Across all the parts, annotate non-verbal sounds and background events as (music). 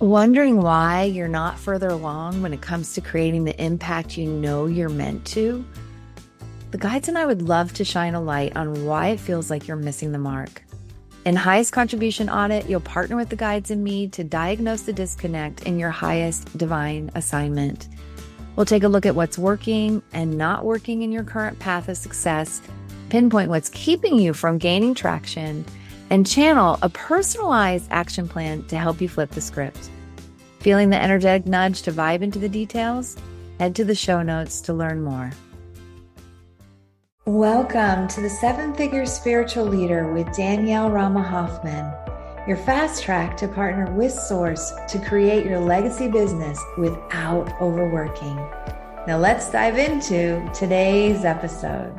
Wondering why you're not further along when it comes to creating the impact you know you're meant to? The guides and I would love to shine a light on why it feels like you're missing the mark. In Highest Contribution Audit, you'll partner with the guides and me to diagnose the disconnect in your highest divine assignment. We'll take a look at what's working and not working in your current path of success, pinpoint what's keeping you from gaining traction and channel a personalized action plan to help you flip the script. Feeling the energetic nudge to vibe into the details? Head to the show notes to learn more. Welcome to the Seven Figure Spiritual Leader with Danielle Rama Hoffman, your fast track to partner with Source to create your legacy business without overworking. Now, let's dive into today's episode.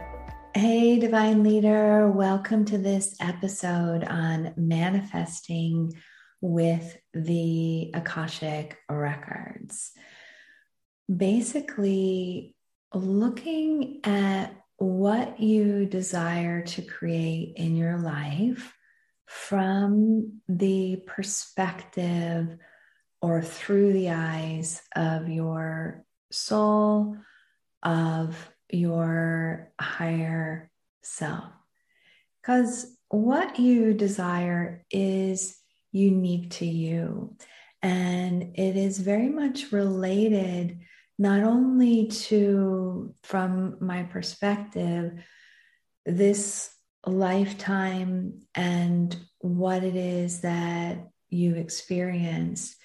Hey, Divine Leader, welcome to this episode on manifesting with the Akashic Records. Basically, looking at what you desire to create in your life from the perspective or through the eyes of your soul, of your higher self. Because what you desire is unique to you. And it is very much related not only to, from my perspective, this lifetime and what it is that you experience,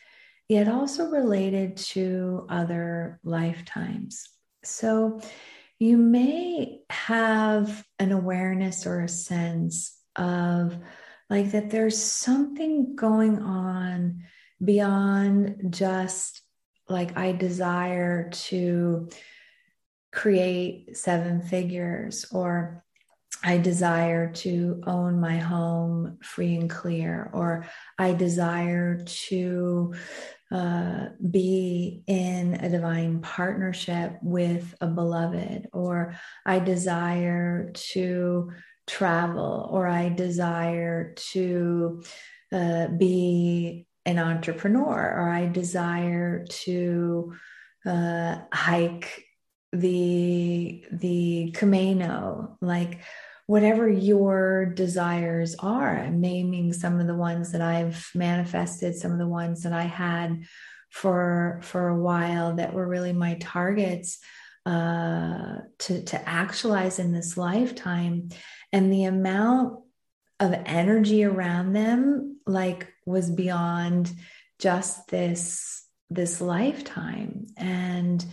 yet also related to other lifetimes. So, you may have an awareness or a sense of like that there's something going on beyond just like I desire to create seven figures or I desire to own my home free and clear, or I desire to uh, be in a divine partnership with a beloved, or I desire to travel, or I desire to uh, be an entrepreneur, or I desire to uh, hike the the Camino, like whatever your desires are. I'm naming some of the ones that I've manifested, some of the ones that I had for for a while that were really my targets uh, to to actualize in this lifetime, and the amount of energy around them like was beyond just this this lifetime and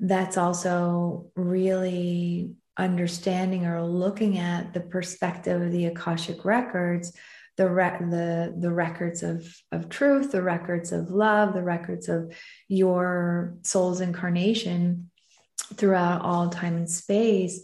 that's also really understanding or looking at the perspective of the Akashic records, the, re- the, the records of, of truth, the records of love, the records of your soul's incarnation throughout all time and space,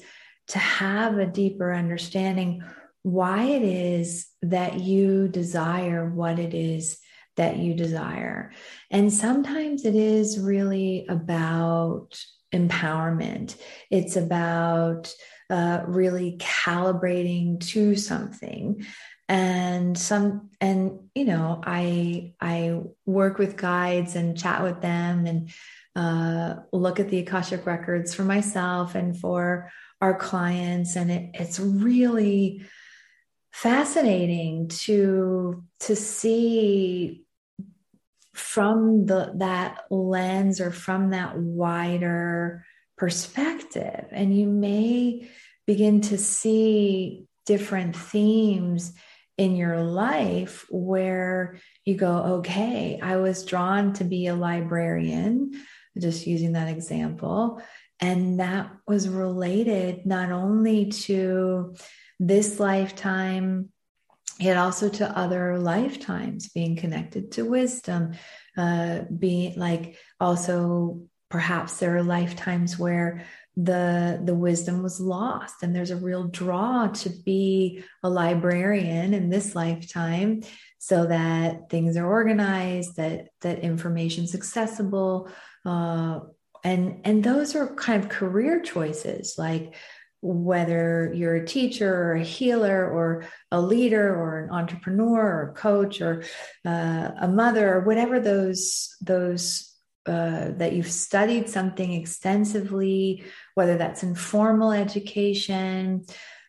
to have a deeper understanding why it is that you desire what it is that you desire. And sometimes it is really about empowerment. It's about uh, really calibrating to something and some and you know i i work with guides and chat with them and uh, look at the akashic records for myself and for our clients and it, it's really fascinating to to see from the that lens or from that wider perspective. And you may begin to see different themes in your life where you go okay i was drawn to be a librarian just using that example and that was related not only to this lifetime yet also to other lifetimes being connected to wisdom uh, being like also perhaps there are lifetimes where the the wisdom was lost and there's a real draw to be a librarian in this lifetime so that things are organized that that information's accessible uh, and and those are kind of career choices like whether you're a teacher or a healer or a leader or an entrepreneur or a coach or uh, a mother or whatever those those uh, that you've studied something extensively whether that's in formal education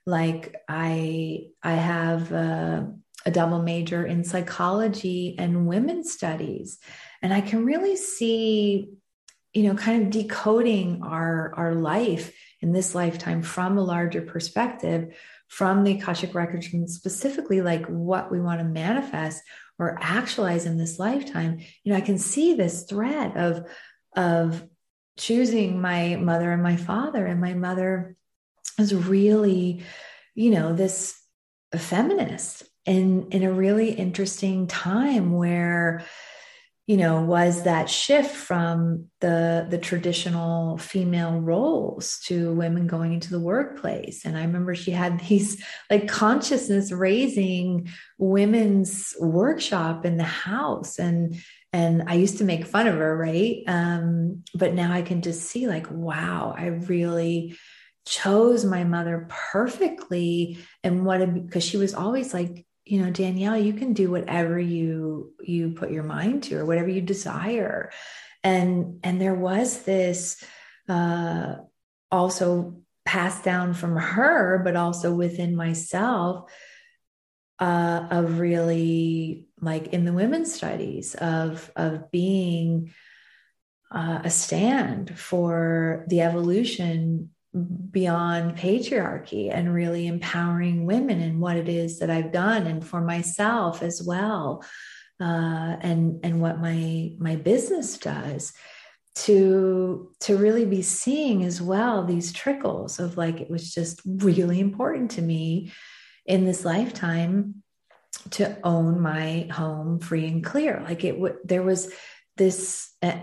like i i have a, a double major in psychology and women's studies. And i can really see you know kind of decoding our our life in this lifetime from a larger perspective from the akashic records specifically like what we want to manifest or actualize in this lifetime. You know i can see this thread of of choosing my mother and my father and my mother is really you know this feminist in in a really interesting time where you know was that shift from the the traditional female roles to women going into the workplace. And i remember she had these like consciousness raising women's workshop in the house. And and i used to make fun of her right? Um, but now i can just see like wow i really chose my mother perfectly. And what because she was always like you know danielle you can do whatever you you put your mind to or whatever you desire. And and there was this uh also passed down from her but also within myself uh of really like in the women's studies of of being uh, a stand for the evolution beyond patriarchy and really empowering women and what it is that I've done and for myself as well uh, and and what my my business does to to really be seeing as well these trickles of like it was just really important to me in this lifetime to own my home free and clear. Like it would there was this uh,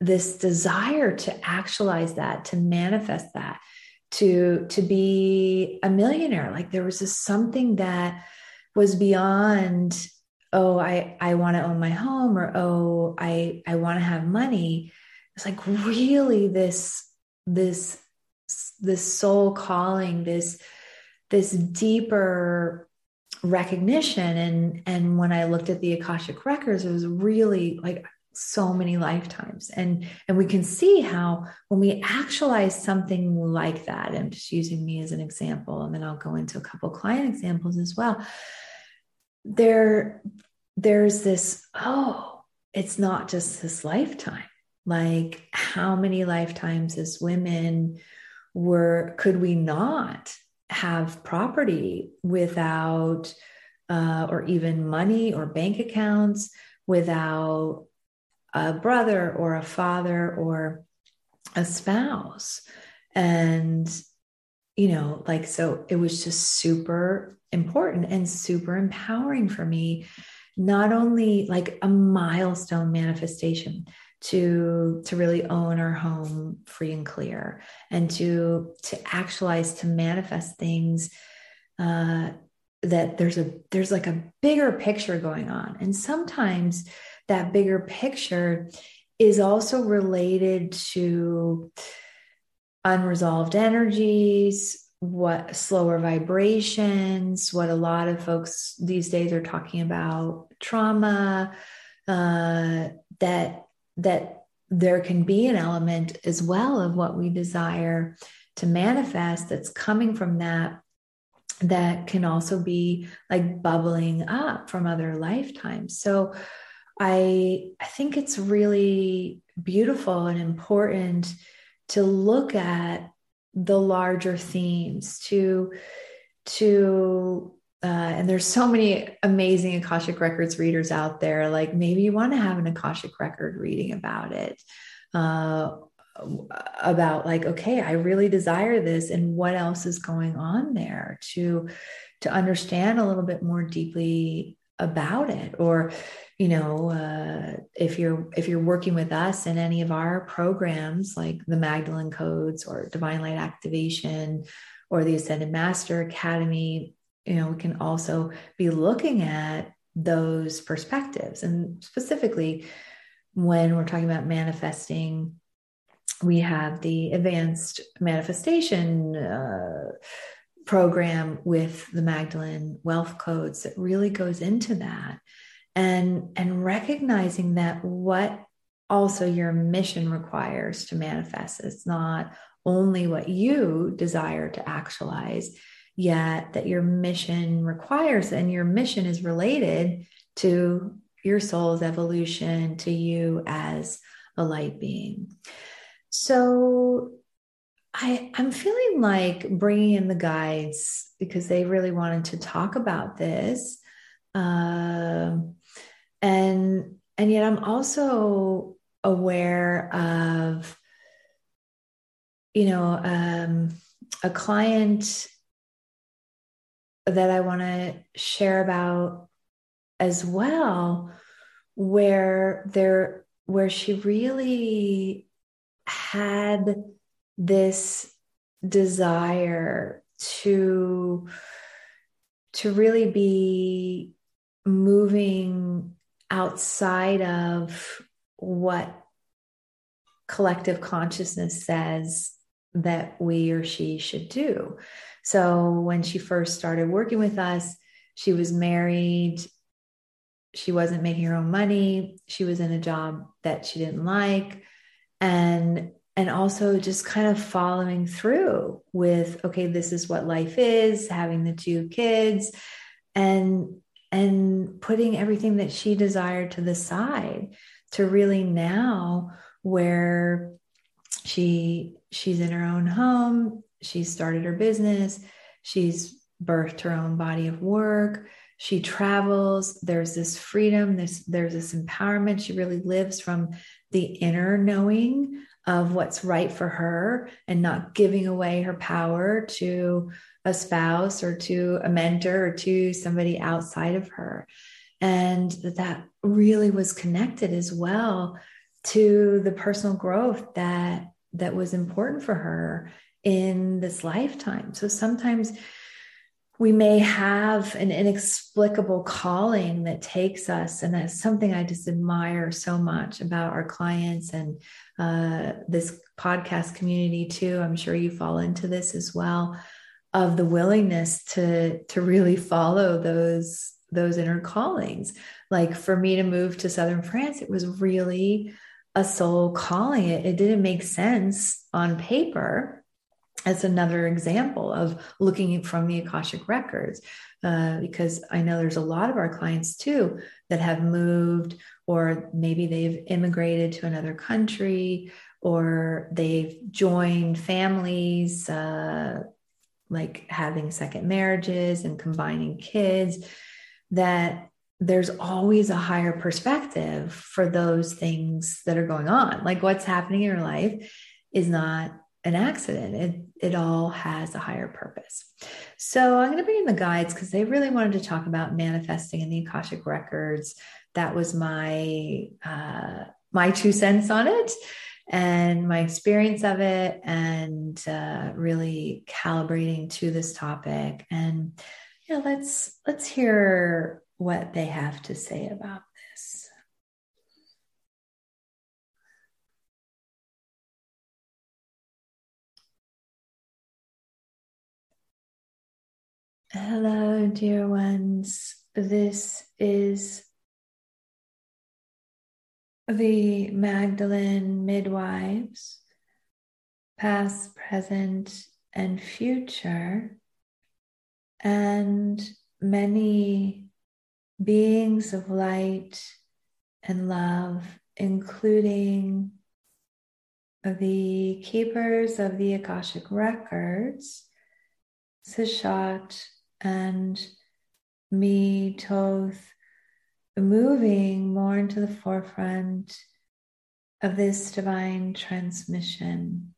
this desire to actualize that to manifest that to to be a millionaire. Like there was this something that was beyond oh i i want to own my home or oh i i want to have money. It's like really this this this soul calling this this deeper recognition. And and when i looked at the akashic records it was really like so many lifetimes. And and we can see how when we actualize something like that and just using me as an example and then i'll go into a couple client examples as well there there's this oh it's not just this lifetime. Like how many lifetimes as women were could we not have property without uh, or even money or bank accounts without a brother or a father or a spouse. And, you know, like, so it was just super important and super empowering for me. Not only like a milestone manifestation to to really own our home free and clear and to to actualize to manifest things uh, that there's a there's like a bigger picture going on and sometimes that bigger picture is also related to unresolved energies, what slower vibrations, what a lot of folks these days are talking about, trauma, uh, that that there can be an element as well of what we desire to manifest that's coming from that that can also be like bubbling up from other lifetimes. So I I think it's really beautiful and important to look at the larger themes to to uh, and there's so many amazing akashic records readers out there. Like maybe you want to have an akashic record reading about it uh, about like okay i really desire this and what else is going on there to to understand a little bit more deeply about it? Or you know uh, if you're if you're working with us in any of our programs like the magdalene codes or divine light activation or the ascended master academy you know we can also be looking at those perspectives. And specifically when we're talking about manifesting we have the advanced manifestation uh, program with the Magdalene wealth codes that really goes into that and and recognizing that what also your mission requires to manifest it's not only what you desire to actualize yet that your mission requires and your mission is related to your soul's evolution to you as a light being so I, I'm feeling like bringing in the guides because they really wanted to talk about this. Uh, and and yet I'm also aware of, you know, um, a client that I want to share about as well, where there where she really had this desire to to really be moving outside of what collective consciousness says that we or she should do. So when she first started working with us, she was married. She wasn't making her own money. She was in a job that she didn't like. And and also just kind of following through with okay this is what life is having the two kids and and putting everything that she desired to the side to really now where she she's in her own home she's started her business she's birthed her own body of work she travels there's this freedom there's there's this empowerment. She really lives from the inner knowing of what's right for her and not giving away her power to a spouse or to a mentor or to somebody outside of her. And that really was connected as well to the personal growth that that was important for her in this lifetime. So sometimes we may have an inexplicable calling that takes us and that's something i just admire so much about our clients and uh, this podcast community too i'm sure you fall into this as well of the willingness to to really follow those those inner callings like for me to move to southern france it was really a soul calling it, it didn't make sense on paper as another example of looking from the Akashic records. Uh, because I know there's a lot of our clients too that have moved, or maybe they've immigrated to another country, or they've joined families, uh, like having second marriages and combining kids, that there's always a higher perspective for those things that are going on. Like what's happening in your life is not an accident. It it all has a higher purpose. So I'm going to bring in the guides because they really wanted to talk about manifesting in the Akashic records. That was my uh, my two cents on it and my experience of it, and uh, really calibrating to this topic. And yeah, let's let's hear what they have to say about this. Hello, dear ones. This is the Magdalene midwives, past, present, and future, and many beings of light and love, including the keepers of the Akashic records, Seshat and me, Thoth, moving more into the forefront of this divine transmission.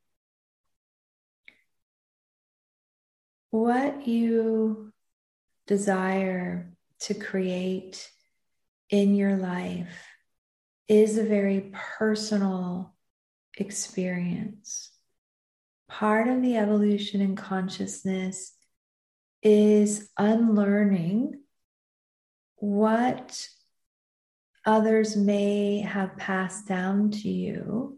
What you desire to create in your life is a very personal experience. Part of the evolution in consciousness is unlearning what others may have passed down to you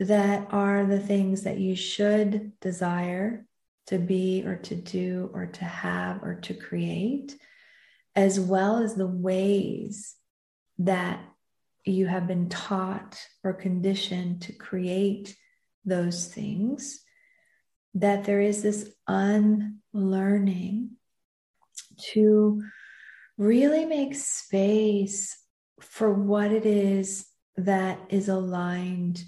that are the things that you should desire to be or to do or to have or to create, as well as the ways that you have been taught or conditioned to create those things, that there is this unlearning to really make space for what it is that is aligned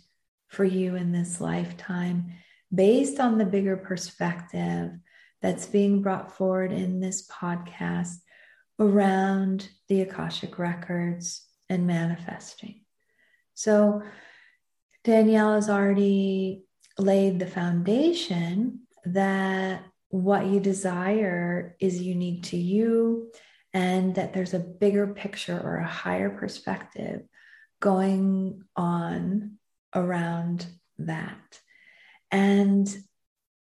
for you in this lifetime based on the bigger perspective that's being brought forward in this podcast around the Akashic records and manifesting. So, Danielle has already laid the foundation that what you desire is unique to you and that there's a bigger picture or a higher perspective going on around that. And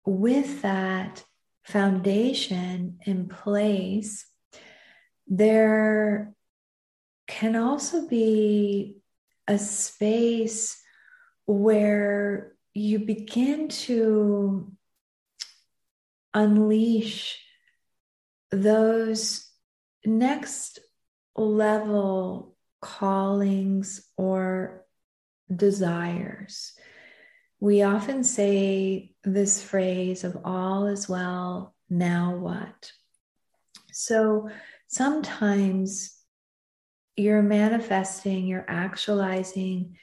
with that foundation in place, there can also be a space where you begin to unleash those next level callings or desires. We often say this phrase of all is well, now what? So sometimes you're manifesting, you're actualizing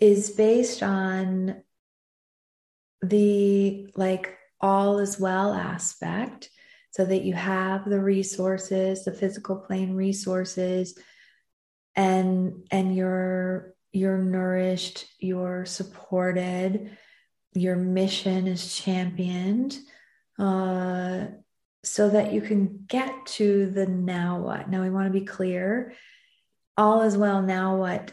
is based on the like all is well aspect so that you have the resources the physical plane resources and and you're you're nourished you're supported your mission is championed uh, so that you can get to the now what. Now we want to be clear. All is well now what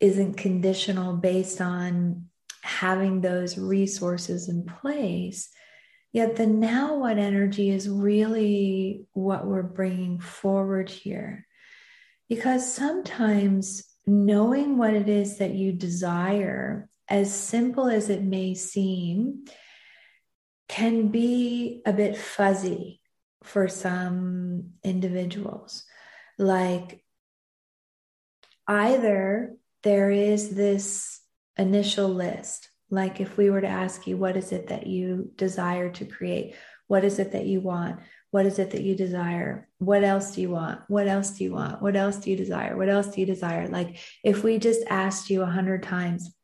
isn't conditional based on having those resources in place Yet the now what energy is really what we're bringing forward here. Because sometimes knowing what it is that you desire, as simple as it may seem, can be a bit fuzzy for some individuals. Like either there is this initial list like if we were to ask you, what is it that you desire to create? What is it that you want? What is it that you desire? What else do you want? What else do you want? What else do you desire? What else do you desire? Like if we just asked you a hundred times,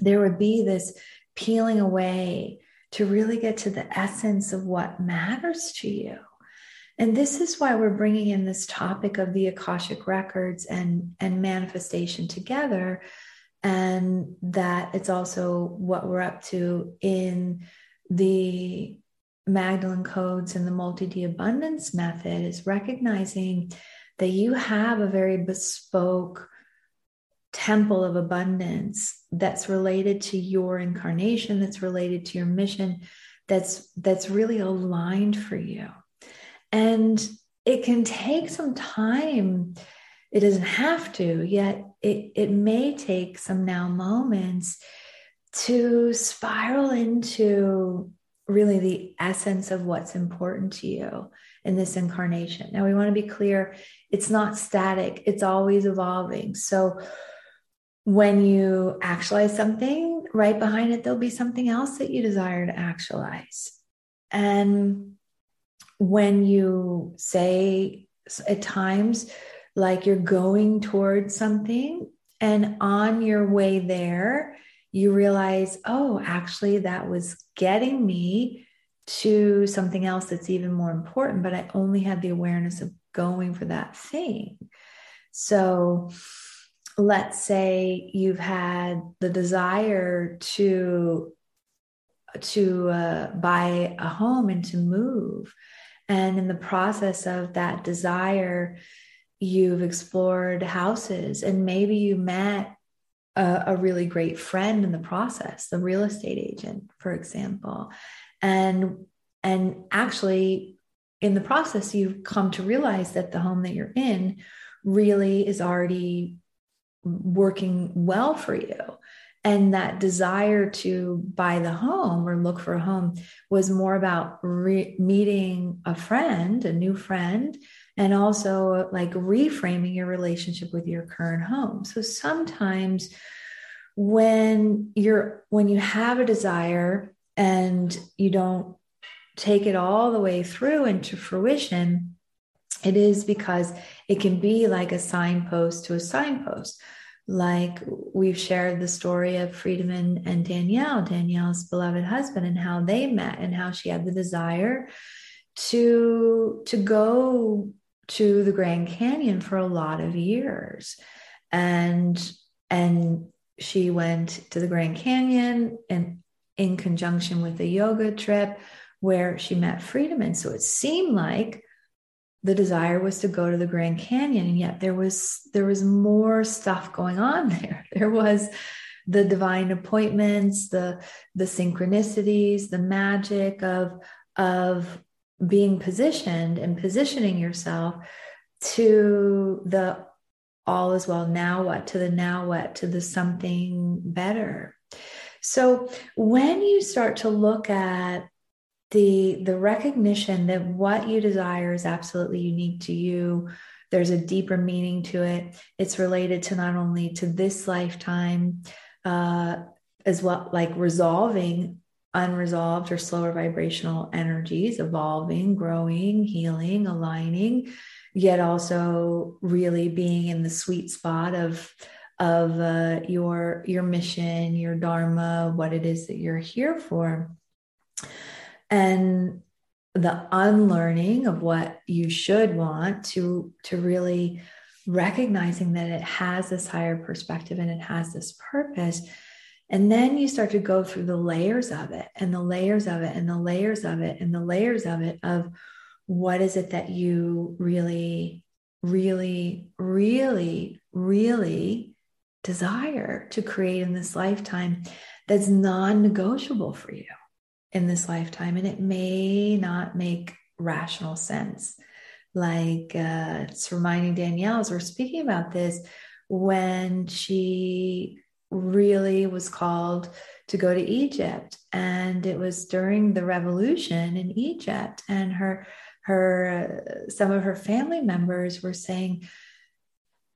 there would be this peeling away to really get to the essence of what matters to you. And this is why we're bringing in this topic of the Akashic records and, and manifestation together and that it's also what we're up to in the Magdalene codes and the multi D abundance method is recognizing that you have a very bespoke temple of abundance that's related to your incarnation that's related to your mission that's that's really aligned for you. And it can take some time it doesn't have to, yet it, it may take some now moments to spiral into really the essence of what's important to you in this incarnation. Now, we want to be clear it's not static, it's always evolving. So, when you actualize something, right behind it, there'll be something else that you desire to actualize. And when you say at times, like you're going towards something and on your way there you realize oh actually that was getting me to something else that's even more important but i only had the awareness of going for that thing. So let's say you've had the desire to to uh, buy a home and to move. And in the process of that desire you've explored houses and maybe you met a, a, really great friend in the process the real estate agent for example. And and actually in the process you've come to realize that the home that you're in really is already working well for you. And that desire to buy the home or look for a home was more about re- meeting a friend a new friend and also like reframing your relationship with your current home. So sometimes when you're when you have a desire and you don't take it all the way through into fruition it is because it can be like a signpost to a signpost. Like we've shared the story of Friedemann and Danielle, Danielle's beloved husband, and how they met and how she had the desire to to go to the Grand Canyon for a lot of years. And and she went to the Grand Canyon and in conjunction with a yoga trip where she met Friedemann. So it seemed like the desire was to go to the grand canyon and yet there was there was more stuff going on (laughs) there there was the divine appointments the the synchronicities the magic of of being positioned and positioning yourself to the all is well now what to the now what to the something better. So when you start to look at the the recognition that what you desire is absolutely unique to you there's a deeper meaning to it it's related to not only to this lifetime uh, as well like resolving unresolved or slower vibrational energies evolving growing healing aligning yet also really being in the sweet spot of of uh, your your mission your dharma what it is that you're here for. And the unlearning of what you should want to to really recognizing that it has this higher perspective and it has this purpose and then you start to go through the layers of it and the layers of it and the layers of it and the layers of it of what is it that you really really really really desire to create in this lifetime that's non-negotiable for you in this lifetime. And it may not make rational sense. Like uh, it's reminding danielle as we're speaking about this when she really was called to go to egypt and it was during the revolution in egypt and her her uh, some of her family members were saying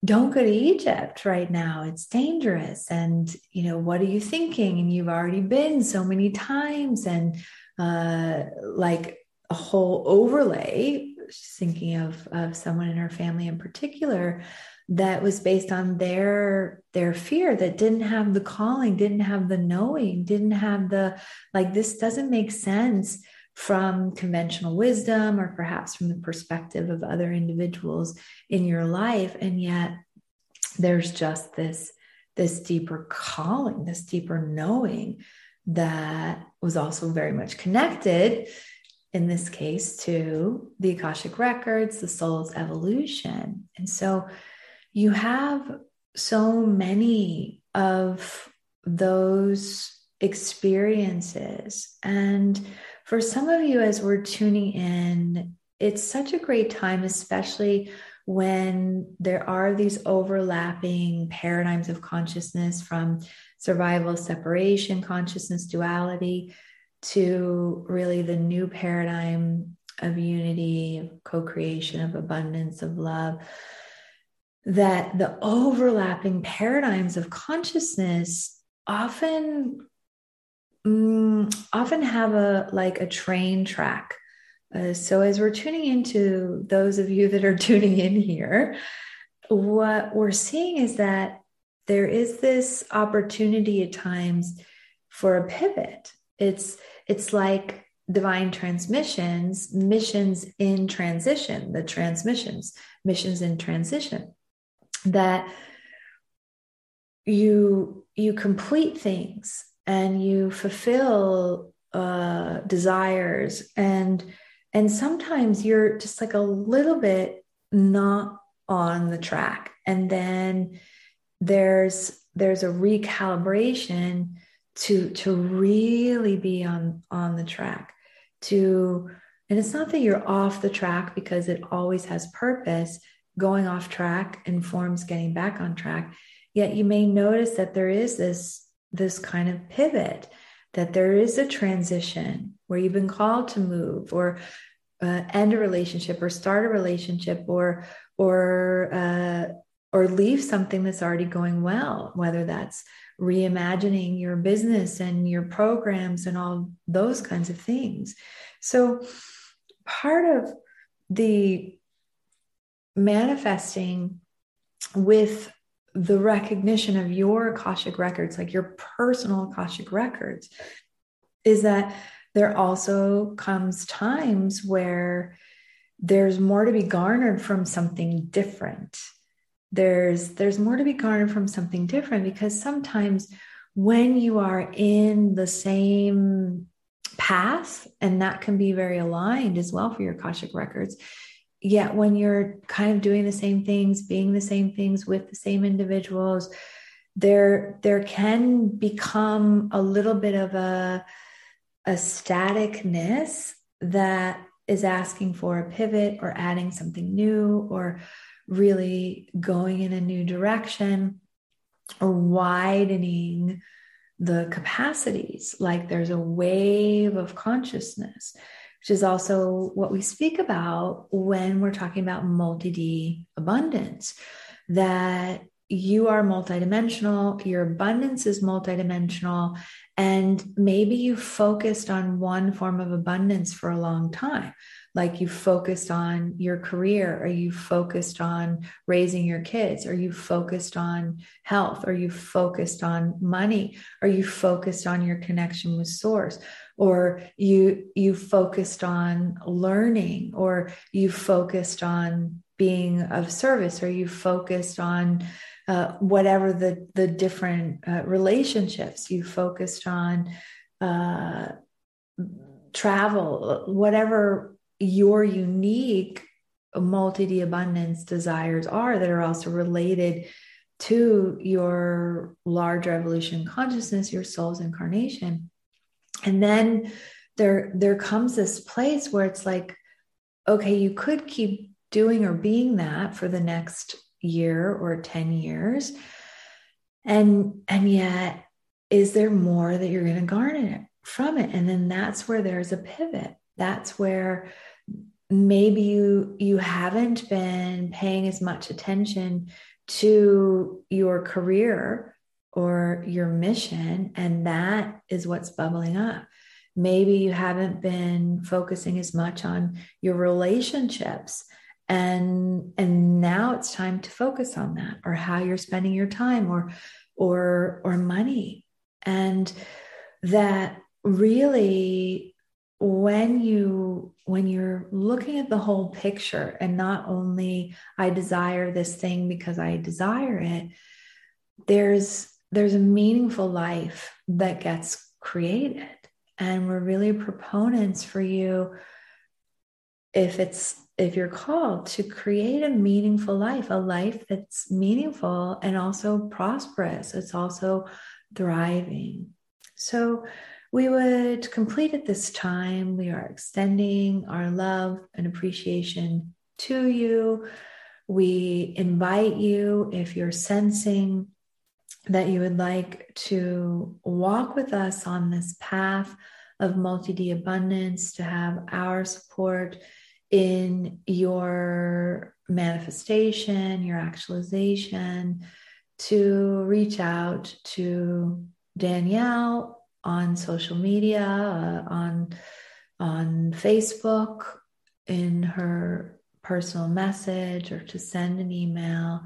don't go to Egypt right now. It's dangerous. And, you know, what are you thinking? And you've already been so many times and uh, like a whole overlay, thinking of, of someone in her family in particular that was based on their their fear that didn't have the calling didn't have the knowing didn't have the like this doesn't make sense from conventional wisdom or perhaps from the perspective of other individuals in your life. And yet there's just this this deeper calling this deeper knowing that was also very much connected in this case to the akashic records the soul's evolution. And so you have so many of those experiences and for some of you, as we're tuning in, it's such a great time, especially when there are these overlapping paradigms of consciousness from survival, separation, consciousness, duality to really the new paradigm of unity, of co creation, of abundance, of love. That the overlapping paradigms of consciousness often mm, often have a like a train track. Uh, so as we're tuning into those of you that are (laughs) tuning in here, what we're seeing is that there is this opportunity at times for a pivot. It's it's like divine transmissions, missions in transition, the transmissions, missions in transition that you you complete things and you fulfill uh, desires. And and sometimes you're just like a little bit not on the track. And then there's there's a recalibration to to really be on on the track. To and it's not that you're off the track because it always has purpose going off track informs getting back on track yet you may notice that there is this this kind of pivot that there is a transition where you've been called to move or uh, end a relationship or start a relationship or or uh, or leave something that's already going well whether that's reimagining your business and your programs and all those kinds of things. So part of the manifesting with the recognition of your Akashic records, like your personal Akashic records, is that there also comes times where there's more to be garnered from something different. There's there's more to be garnered from something different because sometimes when you are in the same path, and that can be very aligned as well for your Akashic records, yet when you're kind of doing the same things being the same things with the same individuals there there can become a little bit of a a staticness that is asking for a pivot or adding something new or really going in a new direction or widening the capacities. Like there's a wave of consciousness which is also what we speak about when we're talking about multi D abundance, that you are multidimensional, your abundance is multidimensional, and maybe you focused on one form of abundance for a long time. Like you focused on your career, or you focused on raising your kids, or you focused on health, or you focused on money, or you focused on your connection with source or you you focused on learning or you focused on being of service or you focused on uh, whatever the the different uh, relationships you focused on uh, travel whatever your unique multi abundance desires are that are also related to your large evolution consciousness your soul's incarnation and then there there comes this place where it's like okay you could keep doing or being that for the next year or 10 years. And and yet is there more that you're going to garner from it? And then that's where there's a pivot. That's where maybe you you haven't been paying as much attention to your career or your mission, and that is what's bubbling up. Maybe you haven't been focusing as much on your relationships and and now it's time to focus on that or how you're spending your time or or or money and that really when you when you're looking at the whole picture and not only i desire this thing because i desire it there's there's a meaningful life that gets created. And we're really proponents for you if it's if you're called to create a meaningful life, a life that's meaningful and also prosperous, it's also thriving. So we would complete at this time. We are extending our love and appreciation to you. We invite you, if you're sensing that you would like to walk with us on this path of multi D abundance, to have our support in your manifestation, your actualization, to reach out to Danielle on social media, uh, on, on Facebook, in her personal message, or to send an email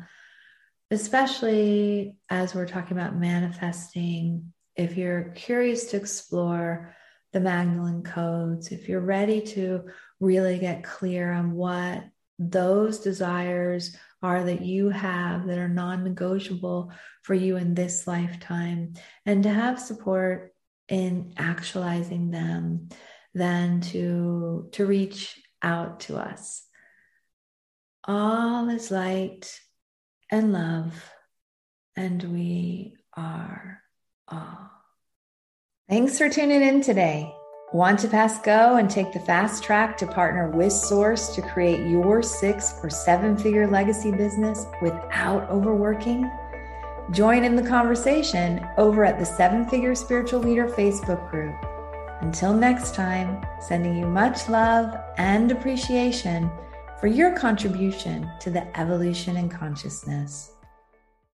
especially as we're talking about manifesting, if you're curious to explore the Magdalene codes, if you're ready to really get clear on what those desires are that you have that are non negotiable for you in this lifetime, and to have support in actualizing them, then to, to reach out to us. All is light and love, and we are all. Thanks for tuning in today. Want to pass go and take the fast track to partner with Source to create your six or seven figure legacy business without overworking? Join in the conversation over at the Seven Figure Spiritual Leader Facebook group. Until next time, sending you much love and appreciation for your contribution to the evolution in consciousness.